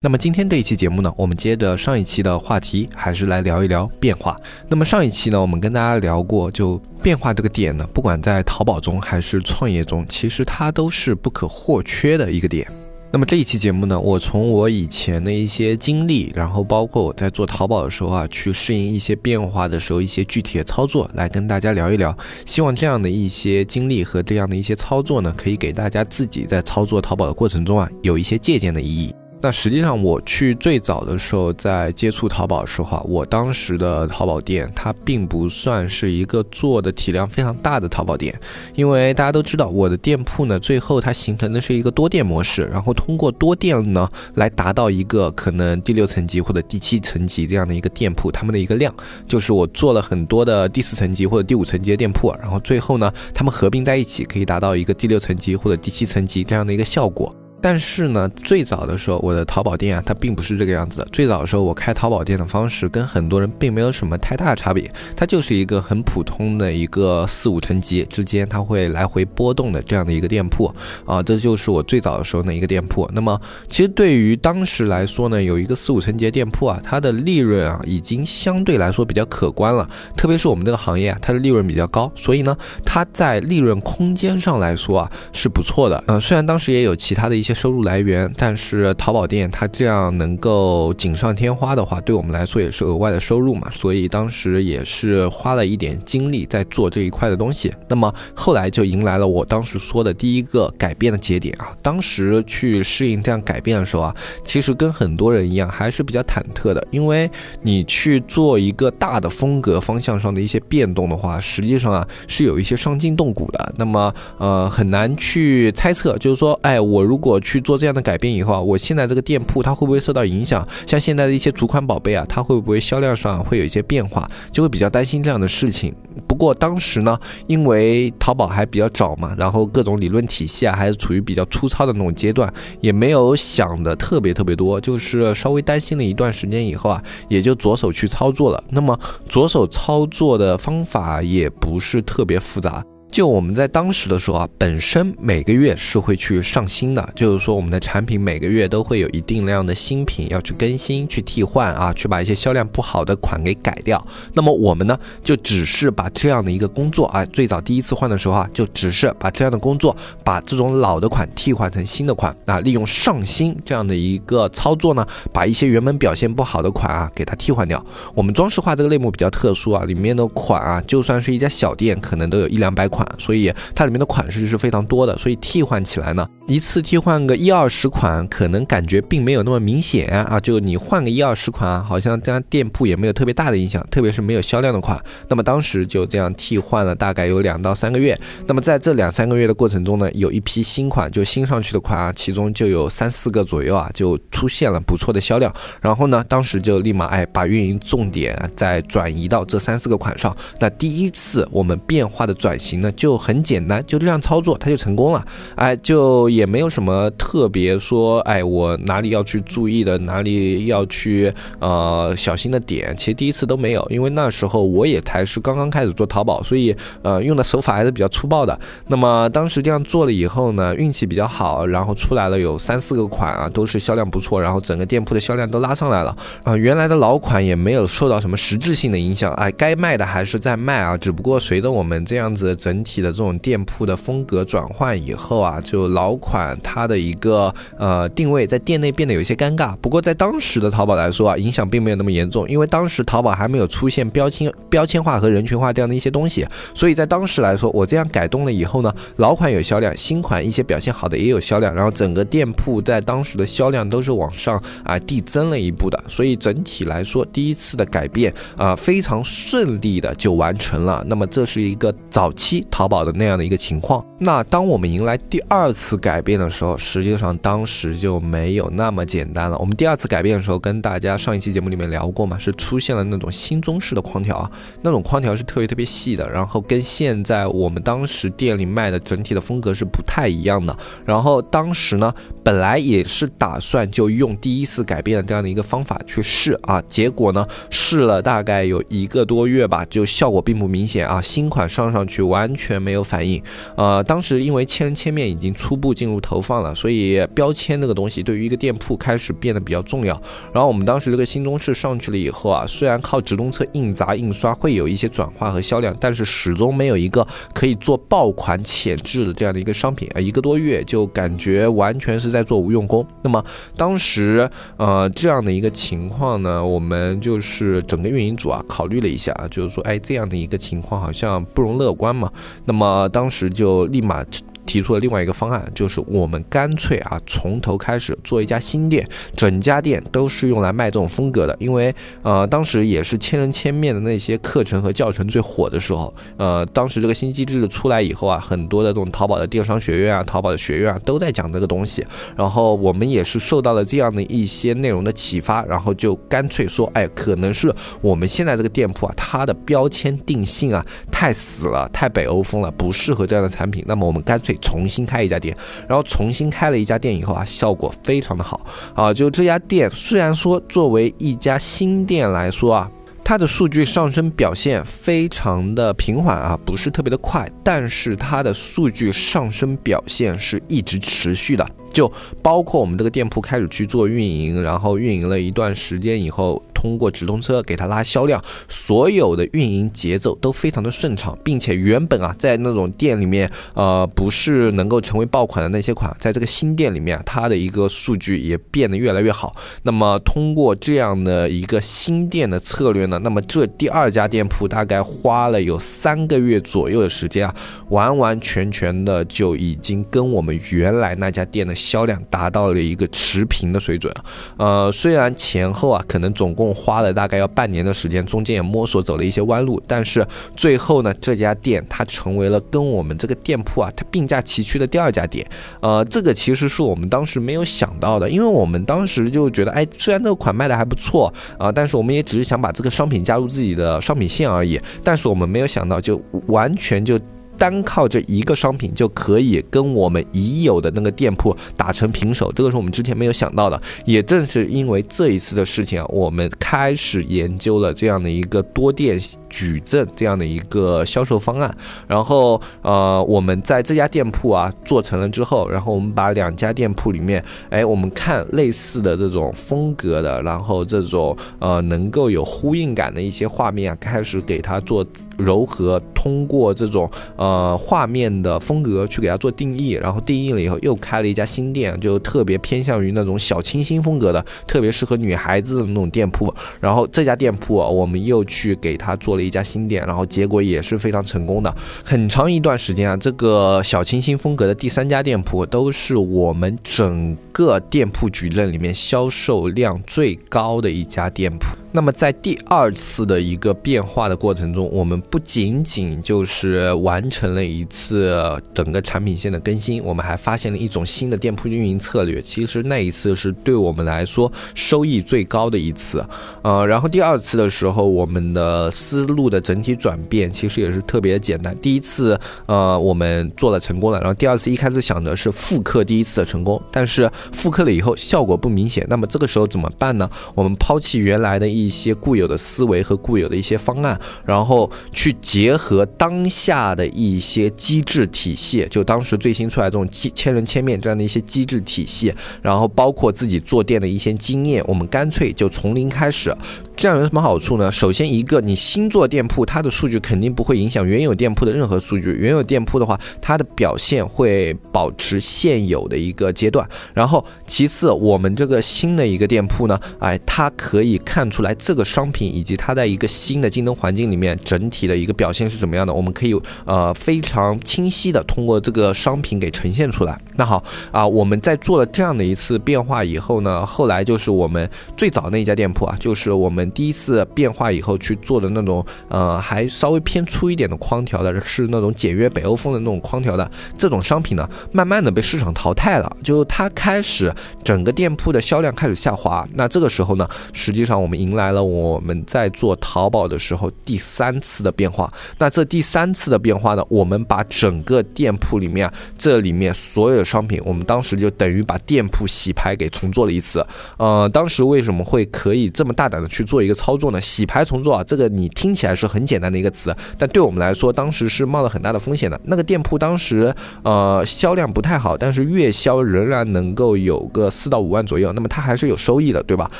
那么今天这一期节目呢，我们接着上一期的话题，还是来聊一聊变化。那么上一期呢，我们跟大家聊过，就变化这个点呢，不管在淘宝中还是创业中，其实它都是不可或缺的一个点。那么这一期节目呢，我从我以前的一些经历，然后包括我在做淘宝的时候啊，去适应一些变化的时候，一些具体的操作，来跟大家聊一聊。希望这样的一些经历和这样的一些操作呢，可以给大家自己在操作淘宝的过程中啊，有一些借鉴的意义。那实际上，我去最早的时候在接触淘宝的时候啊，我当时的淘宝店它并不算是一个做的体量非常大的淘宝店，因为大家都知道，我的店铺呢，最后它形成的是一个多店模式，然后通过多店呢来达到一个可能第六层级或者第七层级这样的一个店铺，他们的一个量，就是我做了很多的第四层级或者第五层级的店铺，然后最后呢，他们合并在一起，可以达到一个第六层级或者第七层级这样的一个效果。但是呢，最早的时候，我的淘宝店啊，它并不是这个样子的。最早的时候，我开淘宝店的方式跟很多人并没有什么太大的差别，它就是一个很普通的一个四五层级之间，它会来回波动的这样的一个店铺啊，这就是我最早的时候的一个店铺。那么，其实对于当时来说呢，有一个四五层级店铺啊，它的利润啊，已经相对来说比较可观了。特别是我们这个行业啊，它的利润比较高，所以呢，它在利润空间上来说啊，是不错的。嗯，虽然当时也有其他的一些。些收入来源，但是淘宝店它这样能够锦上添花的话，对我们来说也是额外的收入嘛，所以当时也是花了一点精力在做这一块的东西。那么后来就迎来了我当时说的第一个改变的节点啊，当时去适应这样改变的时候啊，其实跟很多人一样还是比较忐忑的，因为你去做一个大的风格方向上的一些变动的话，实际上啊是有一些伤筋动骨的。那么呃很难去猜测，就是说，哎，我如果去做这样的改变以后啊，我现在这个店铺它会不会受到影响？像现在的一些主款宝贝啊，它会不会销量上会有一些变化？就会比较担心这样的事情。不过当时呢，因为淘宝还比较早嘛，然后各种理论体系啊还是处于比较粗糙的那种阶段，也没有想的特别特别多，就是稍微担心了一段时间以后啊，也就着手去操作了。那么着手操作的方法也不是特别复杂。就我们在当时的时候啊，本身每个月是会去上新的，就是说我们的产品每个月都会有一定量的新品要去更新、去替换啊，去把一些销量不好的款给改掉。那么我们呢，就只是把这样的一个工作啊，最早第一次换的时候啊，就只是把这样的工作，把这种老的款替换成新的款啊，利用上新这样的一个操作呢，把一些原本表现不好的款啊，给它替换掉。我们装饰画这个类目比较特殊啊，里面的款啊，就算是一家小店，可能都有一两百款。款，所以它里面的款式是非常多的，所以替换起来呢，一次替换个一二十款，可能感觉并没有那么明显啊。就你换个一二十款，好像这样店铺也没有特别大的影响，特别是没有销量的款。那么当时就这样替换了大概有两到三个月。那么在这两三个月的过程中呢，有一批新款，就新上去的款啊，其中就有三四个左右啊，就出现了不错的销量。然后呢，当时就立马哎，把运营重点再转移到这三四个款上。那第一次我们变化的转型呢？就很简单，就这样操作，它就成功了。哎，就也没有什么特别说，哎，我哪里要去注意的，哪里要去呃小心的点，其实第一次都没有，因为那时候我也才是刚刚开始做淘宝，所以呃用的手法还是比较粗暴的。那么当时这样做了以后呢，运气比较好，然后出来了有三四个款啊，都是销量不错，然后整个店铺的销量都拉上来了啊。原来的老款也没有受到什么实质性的影响，哎，该卖的还是在卖啊，只不过随着我们这样子整。整体的这种店铺的风格转换以后啊，就老款它的一个呃定位在店内变得有些尴尬。不过在当时的淘宝来说啊，影响并没有那么严重，因为当时淘宝还没有出现标签标签化和人群化这样的一些东西，所以在当时来说，我这样改动了以后呢，老款有销量，新款一些表现好的也有销量，然后整个店铺在当时的销量都是往上啊递增了一步的，所以整体来说，第一次的改变啊非常顺利的就完成了。那么这是一个早期。淘宝的那样的一个情况。那当我们迎来第二次改变的时候，实际上当时就没有那么简单了。我们第二次改变的时候，跟大家上一期节目里面聊过嘛，是出现了那种新中式的框条啊，那种框条是特别特别细的，然后跟现在我们当时店里卖的整体的风格是不太一样的。然后当时呢，本来也是打算就用第一次改变的这样的一个方法去试啊，结果呢，试了大概有一个多月吧，就效果并不明显啊，新款上上去完全没有反应。呃，当时因为千人千面已经初步进入投放了，所以标签那个东西对于一个店铺开始变得比较重要。然后我们当时这个新中式上去了以后啊，虽然靠直通车印砸印刷会有一些转化和销量，但是始终没有一个可以做爆款潜质的这样的一个商品啊，一个多月就感觉完全是在做无用功。那么当时呃这样的一个情况呢，我们就是整个运营组啊考虑了一下啊，就是说哎这样的一个情况好像不容乐观嘛。那么当时就立马。提出了另外一个方案，就是我们干脆啊从头开始做一家新店，整家店都是用来卖这种风格的。因为呃当时也是千人千面的那些课程和教程最火的时候，呃当时这个新机制出来以后啊，很多的这种淘宝的电商学院啊、淘宝的学院啊都在讲这个东西。然后我们也是受到了这样的一些内容的启发，然后就干脆说，哎，可能是我们现在这个店铺啊，它的标签定性啊太死了，太北欧风了，不适合这样的产品。那么我们干脆。重新开一家店，然后重新开了一家店以后啊，效果非常的好啊。就这家店虽然说作为一家新店来说啊，它的数据上升表现非常的平缓啊，不是特别的快，但是它的数据上升表现是一直持续的。就包括我们这个店铺开始去做运营，然后运营了一段时间以后，通过直通车给它拉销量，所有的运营节奏都非常的顺畅，并且原本啊在那种店里面，呃不是能够成为爆款的那些款，在这个新店里面，它的一个数据也变得越来越好。那么通过这样的一个新店的策略呢，那么这第二家店铺大概花了有三个月左右的时间啊，完完全全的就已经跟我们原来那家店的。销量达到了一个持平的水准，呃，虽然前后啊可能总共花了大概要半年的时间，中间也摸索走了一些弯路，但是最后呢，这家店它成为了跟我们这个店铺啊它并驾齐驱的第二家店，呃，这个其实是我们当时没有想到的，因为我们当时就觉得，哎，虽然这个款卖的还不错啊，但是我们也只是想把这个商品加入自己的商品线而已，但是我们没有想到，就完全就。单靠这一个商品就可以跟我们已有的那个店铺打成平手，这个是我们之前没有想到的。也正是因为这一次的事情啊，我们开始研究了这样的一个多店矩阵这样的一个销售方案。然后呃，我们在这家店铺啊做成了之后，然后我们把两家店铺里面，哎，我们看类似的这种风格的，然后这种呃能够有呼应感的一些画面啊，开始给它做柔和，通过这种呃。呃，画面的风格去给它做定义，然后定义了以后，又开了一家新店，就特别偏向于那种小清新风格的，特别适合女孩子的那种店铺。然后这家店铺我们又去给它做了一家新店，然后结果也是非常成功的。很长一段时间啊，这个小清新风格的第三家店铺都是我们整个店铺矩阵里面销售量最高的一家店铺。那么在第二次的一个变化的过程中，我们不仅仅就是完成了一次整个产品线的更新，我们还发现了一种新的店铺运营策略。其实那一次是对我们来说收益最高的一次，呃，然后第二次的时候，我们的思路的整体转变其实也是特别的简单。第一次，呃，我们做了成功了，然后第二次一开始想的是复刻第一次的成功，但是复刻了以后效果不明显，那么这个时候怎么办呢？我们抛弃原来的一些固有的思维和固有的一些方案，然后去结合当下的一些机制体系，就当时最新出来这种千千人千面这样的一些机制体系，然后包括自己做店的一些经验，我们干脆就从零开始。这样有什么好处呢？首先，一个你新做店铺，它的数据肯定不会影响原有店铺的任何数据。原有店铺的话，它的表现会保持现有的一个阶段。然后，其次，我们这个新的一个店铺呢，哎，它可以看出来这个商品以及它在一个新的竞争环境里面整体的一个表现是怎么样的。我们可以呃非常清晰的通过这个商品给呈现出来。那好啊，我们在做了这样的一次变化以后呢，后来就是我们最早那一家店铺啊，就是我们。第一次变化以后去做的那种，呃，还稍微偏粗一点的框条的，是那种简约北欧风的那种框条的这种商品呢，慢慢的被市场淘汰了，就它开始整个店铺的销量开始下滑。那这个时候呢，实际上我们迎来了我们在做淘宝的时候第三次的变化。那这第三次的变化呢，我们把整个店铺里面这里面所有的商品，我们当时就等于把店铺洗牌给重做了一次。呃，当时为什么会可以这么大胆的去做做一个操作呢？洗牌重做啊，这个你听起来是很简单的一个词，但对我们来说，当时是冒了很大的风险的。那个店铺当时呃销量不太好，但是月销仍然能够有个四到五万左右，那么它还是有收益的，对吧？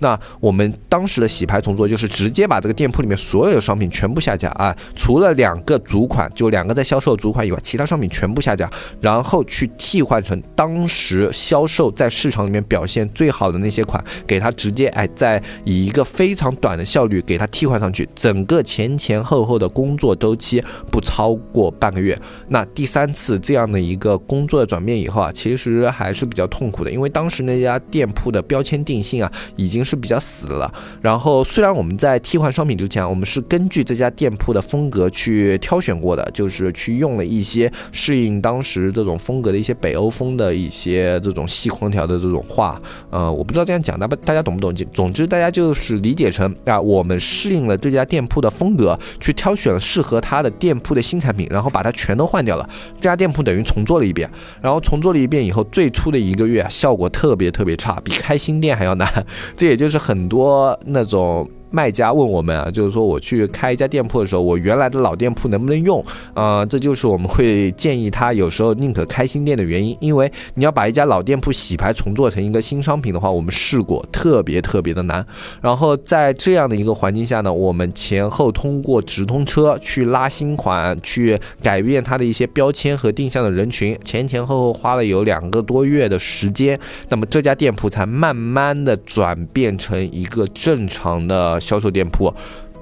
那我们当时的洗牌重做就是直接把这个店铺里面所有的商品全部下架啊，除了两个主款，就两个在销售主款以外，其他商品全部下架，然后去替换成当时销售在市场里面表现最好的那些款，给它直接哎，在以一个非常短的效率给它替换上去，整个前前后后的工作周期不超过半个月。那第三次这样的一个工作的转变以后啊，其实还是比较痛苦的，因为当时那家店铺的标签定性啊，已经是比较死了。然后虽然我们在替换商品之前，我们是根据这家店铺的风格去挑选过的，就是去用了一些适应当时这种风格的一些北欧风的一些这种细框条的这种画。呃，我不知道这样讲大不大家懂不懂？总之大家就是理解啊，我们适应了这家店铺的风格，去挑选了适合他的店铺的新产品，然后把它全都换掉了。这家店铺等于重做了一遍，然后重做了一遍以后，最初的一个月效果特别特别差，比开新店还要难。这也就是很多那种。卖家问我们啊，就是说我去开一家店铺的时候，我原来的老店铺能不能用？啊，这就是我们会建议他有时候宁可开新店的原因，因为你要把一家老店铺洗牌重做成一个新商品的话，我们试过，特别特别的难。然后在这样的一个环境下呢，我们前后通过直通车去拉新款，去改变它的一些标签和定向的人群，前前后后花了有两个多月的时间，那么这家店铺才慢慢的转变成一个正常的。销售店铺。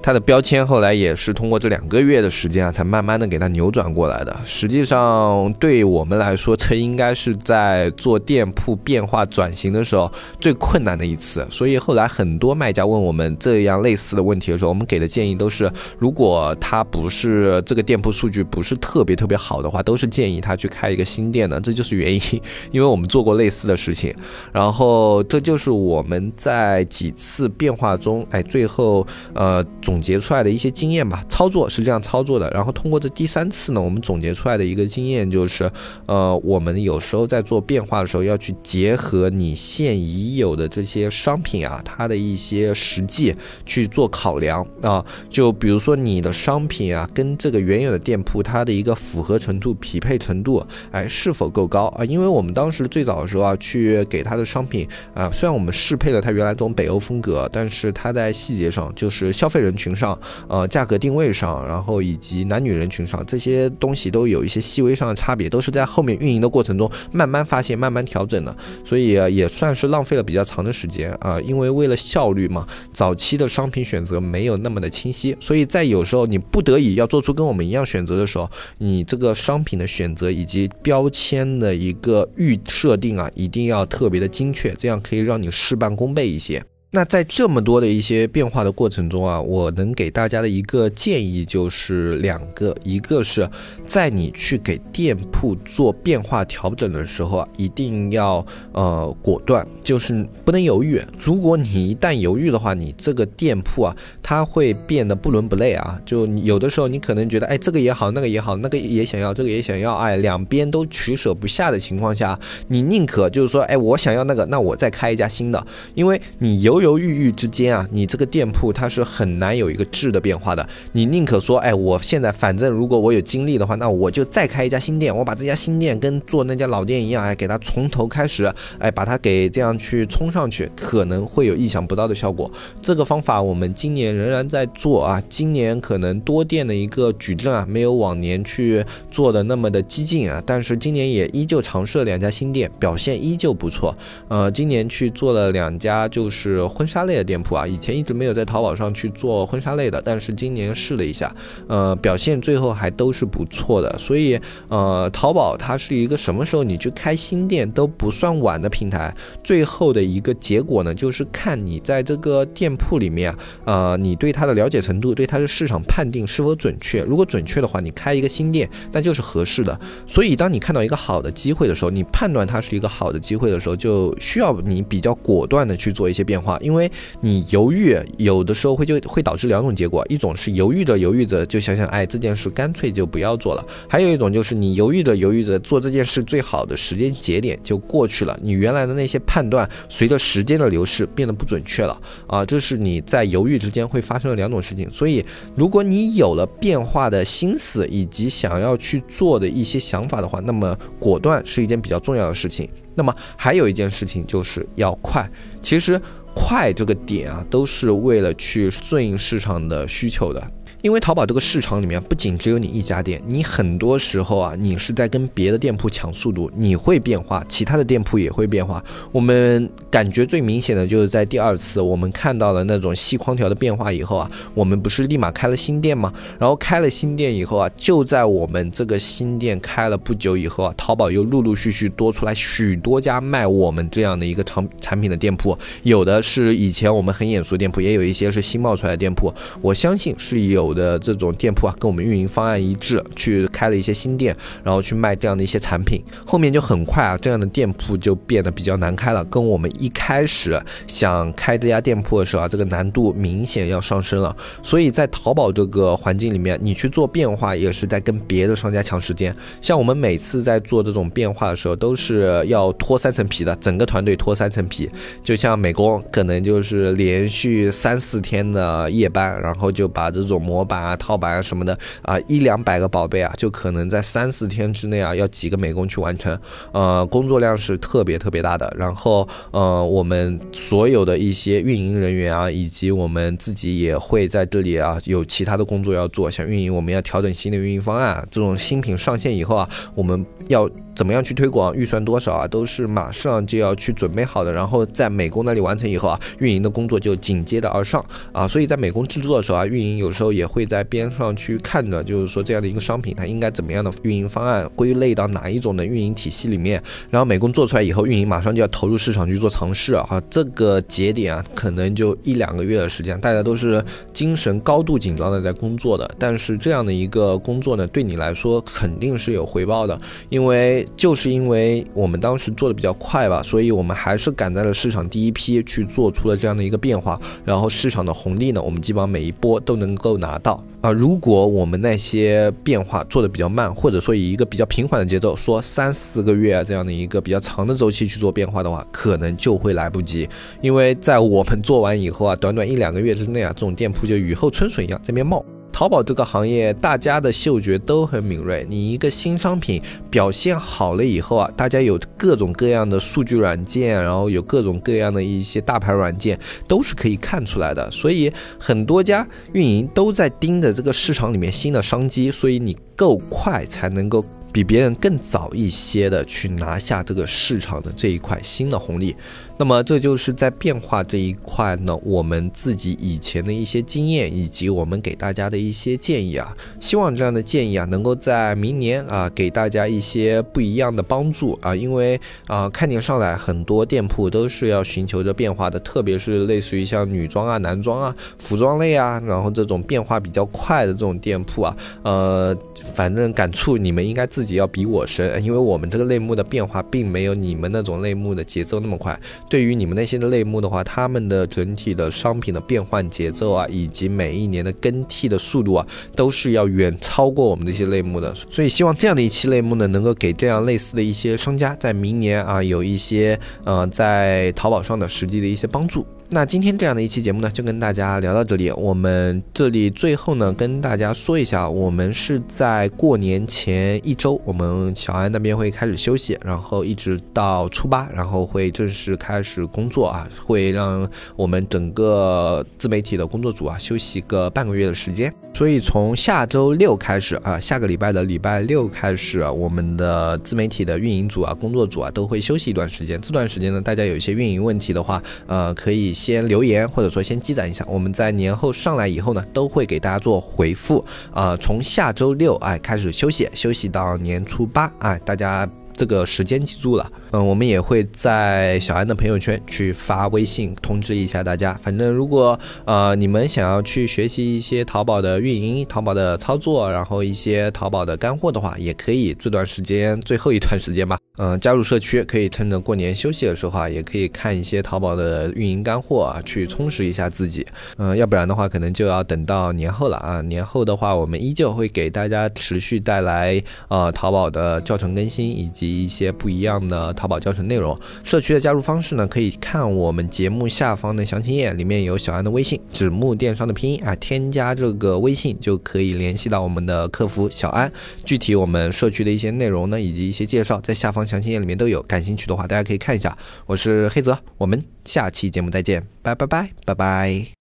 它的标签后来也是通过这两个月的时间啊，才慢慢的给它扭转过来的。实际上，对我们来说，这应该是在做店铺变化转型的时候最困难的一次。所以后来很多卖家问我们这样类似的问题的时候，我们给的建议都是：如果他不是这个店铺数据不是特别特别好的话，都是建议他去开一个新店的。这就是原因，因为我们做过类似的事情。然后这就是我们在几次变化中，哎，最后呃。总结出来的一些经验吧，操作是这样操作的。然后通过这第三次呢，我们总结出来的一个经验就是，呃，我们有时候在做变化的时候，要去结合你现已有的这些商品啊，它的一些实际去做考量啊。就比如说你的商品啊，跟这个原有的店铺它的一个符合程度、匹配程度，哎，是否够高啊？因为我们当时最早的时候啊，去给它的商品啊，虽然我们适配了它原来这种北欧风格，但是它在细节上，就是消费人。群上，呃，价格定位上，然后以及男女人群上，这些东西都有一些细微上的差别，都是在后面运营的过程中慢慢发现、慢慢调整的，所以也算是浪费了比较长的时间啊。因为为了效率嘛，早期的商品选择没有那么的清晰，所以在有时候你不得已要做出跟我们一样选择的时候，你这个商品的选择以及标签的一个预设定啊，一定要特别的精确，这样可以让你事半功倍一些。那在这么多的一些变化的过程中啊，我能给大家的一个建议就是两个，一个是在你去给店铺做变化调整的时候啊，一定要呃果断，就是不能犹豫。如果你一旦犹豫的话，你这个店铺啊，它会变得不伦不类啊。就有的时候你可能觉得，哎，这个也好，那个也好，那个也想要，这个也想要，哎，两边都取舍不下的情况下，你宁可就是说，哎，我想要那个，那我再开一家新的，因为你犹犹。犹犹豫豫之间啊，你这个店铺它是很难有一个质的变化的。你宁可说，哎，我现在反正如果我有精力的话，那我就再开一家新店，我把这家新店跟做那家老店一样，哎，给它从头开始，哎，把它给这样去冲上去，可能会有意想不到的效果。这个方法我们今年仍然在做啊，今年可能多店的一个矩阵啊，没有往年去做的那么的激进啊，但是今年也依旧尝试了两家新店，表现依旧不错。呃，今年去做了两家，就是。婚纱类的店铺啊，以前一直没有在淘宝上去做婚纱类的，但是今年试了一下，呃，表现最后还都是不错的。所以，呃，淘宝它是一个什么时候你去开新店都不算晚的平台。最后的一个结果呢，就是看你在这个店铺里面，呃，你对它的了解程度，对它的市场判定是否准确。如果准确的话，你开一个新店那就是合适的。所以，当你看到一个好的机会的时候，你判断它是一个好的机会的时候，就需要你比较果断的去做一些变化，因为你犹豫，有的时候会就会导致两种结果，一种是犹豫着犹豫着就想想，哎，这件事干脆就不要做了；还有一种就是你犹豫着犹豫着做这件事最好的时间节点就过去了，你原来的那些判断随着时间的流逝变得不准确了啊，这是你在犹豫之间会发生的两种事情。所以，如果你有了变化的心思以及想要去做的一些想法的话，那么果断是一件比较重要的事情。那么还有一件事情就是要快。其实快这个点啊，都是为了去顺应市场的需求的。因为淘宝这个市场里面不仅只有你一家店，你很多时候啊，你是在跟别的店铺抢速度，你会变化，其他的店铺也会变化。我们感觉最明显的就是在第二次我们看到了那种细框条的变化以后啊，我们不是立马开了新店吗？然后开了新店以后啊，就在我们这个新店开了不久以后啊，淘宝又陆陆续续多出来许多家卖我们这样的一个产产品的店铺，有的是以前我们很眼熟的店铺，也有一些是新冒出来的店铺。我相信是有。的这种店铺啊，跟我们运营方案一致，去开了一些新店，然后去卖这样的一些产品，后面就很快啊，这样的店铺就变得比较难开了。跟我们一开始想开这家店铺的时候啊，这个难度明显要上升了。所以在淘宝这个环境里面，你去做变化也是在跟别的商家抢时间。像我们每次在做这种变化的时候，都是要脱三层皮的，整个团队脱三层皮。就像美工，可能就是连续三四天的夜班，然后就把这种模模板啊、套板啊什么的啊，一两百个宝贝啊，就可能在三四天之内啊，要几个美工去完成，呃，工作量是特别特别大的。然后，呃，我们所有的一些运营人员啊，以及我们自己也会在这里啊，有其他的工作要做，像运营，我们要调整新的运营方案，这种新品上线以后啊，我们要。怎么样去推广？预算多少啊？都是马上就要去准备好的。然后在美工那里完成以后啊，运营的工作就紧接着而上啊。所以在美工制作的时候啊，运营有时候也会在边上去看着，就是说这样的一个商品它应该怎么样的运营方案，归类到哪一种的运营体系里面。然后美工做出来以后，运营马上就要投入市场去做尝试啊。这个节点啊，可能就一两个月的时间，大家都是精神高度紧张的在工作的。但是这样的一个工作呢，对你来说肯定是有回报的，因为。就是因为我们当时做的比较快吧，所以我们还是赶在了市场第一批去做出了这样的一个变化，然后市场的红利呢，我们基本上每一波都能够拿到啊。如果我们那些变化做的比较慢，或者说以一个比较平缓的节奏，说三四个月这样的一个比较长的周期去做变化的话，可能就会来不及，因为在我们做完以后啊，短短一两个月之内啊，这种店铺就雨后春笋一样在那边冒。淘宝这个行业，大家的嗅觉都很敏锐。你一个新商品表现好了以后啊，大家有各种各样的数据软件，然后有各种各样的一些大牌软件，都是可以看出来的。所以很多家运营都在盯着这个市场里面新的商机，所以你够快才能够。比别人更早一些的去拿下这个市场的这一块新的红利，那么这就是在变化这一块呢，我们自己以前的一些经验以及我们给大家的一些建议啊，希望这样的建议啊，能够在明年啊给大家一些不一样的帮助啊，因为啊，看年上来很多店铺都是要寻求着变化的，特别是类似于像女装啊、男装啊、服装类啊，然后这种变化比较快的这种店铺啊，呃，反正感触你们应该自。己要比我深，因为我们这个类目的变化并没有你们那种类目的节奏那么快。对于你们那些的类目的话，他们的整体的商品的变换节奏啊，以及每一年的更替的速度啊，都是要远超过我们的一些类目的。所以希望这样的一期类目呢，能够给这样类似的一些商家在明年啊，有一些呃在淘宝上的实际的一些帮助。那今天这样的一期节目呢，就跟大家聊到这里。我们这里最后呢，跟大家说一下，我们是在过年前一周，我们小安那边会开始休息，然后一直到初八，然后会正式开始工作啊，会让我们整个自媒体的工作组啊休息个半个月的时间。所以从下周六开始啊，下个礼拜的礼拜六开始，我们的自媒体的运营组啊、工作组啊都会休息一段时间。这段时间呢，大家有一些运营问题的话，呃，可以。先留言，或者说先积攒一下，我们在年后上来以后呢，都会给大家做回复。啊，从下周六哎开始休息，休息到年初八哎，大家。这个时间记住了，嗯，我们也会在小安的朋友圈去发微信通知一下大家。反正如果呃你们想要去学习一些淘宝的运营、淘宝的操作，然后一些淘宝的干货的话，也可以这段时间最后一段时间吧，嗯，加入社区，可以趁着过年休息的时候啊，也可以看一些淘宝的运营干货啊，去充实一下自己。嗯，要不然的话，可能就要等到年后了啊。年后的话，我们依旧会给大家持续带来呃淘宝的教程更新以及。一些不一样的淘淘宝教程内容，社区的加入方式呢，可以看我们节目下方的详情页，里面有小安的微信，纸木电商的拼音啊，添加这个微信就可以联系到我们的客服小安。具体我们社区的一些内容呢，以及一些介绍，在下方详情页里面都有，感兴趣的话大家可以看一下。我是黑泽，我们下期节目再见，拜拜拜拜拜。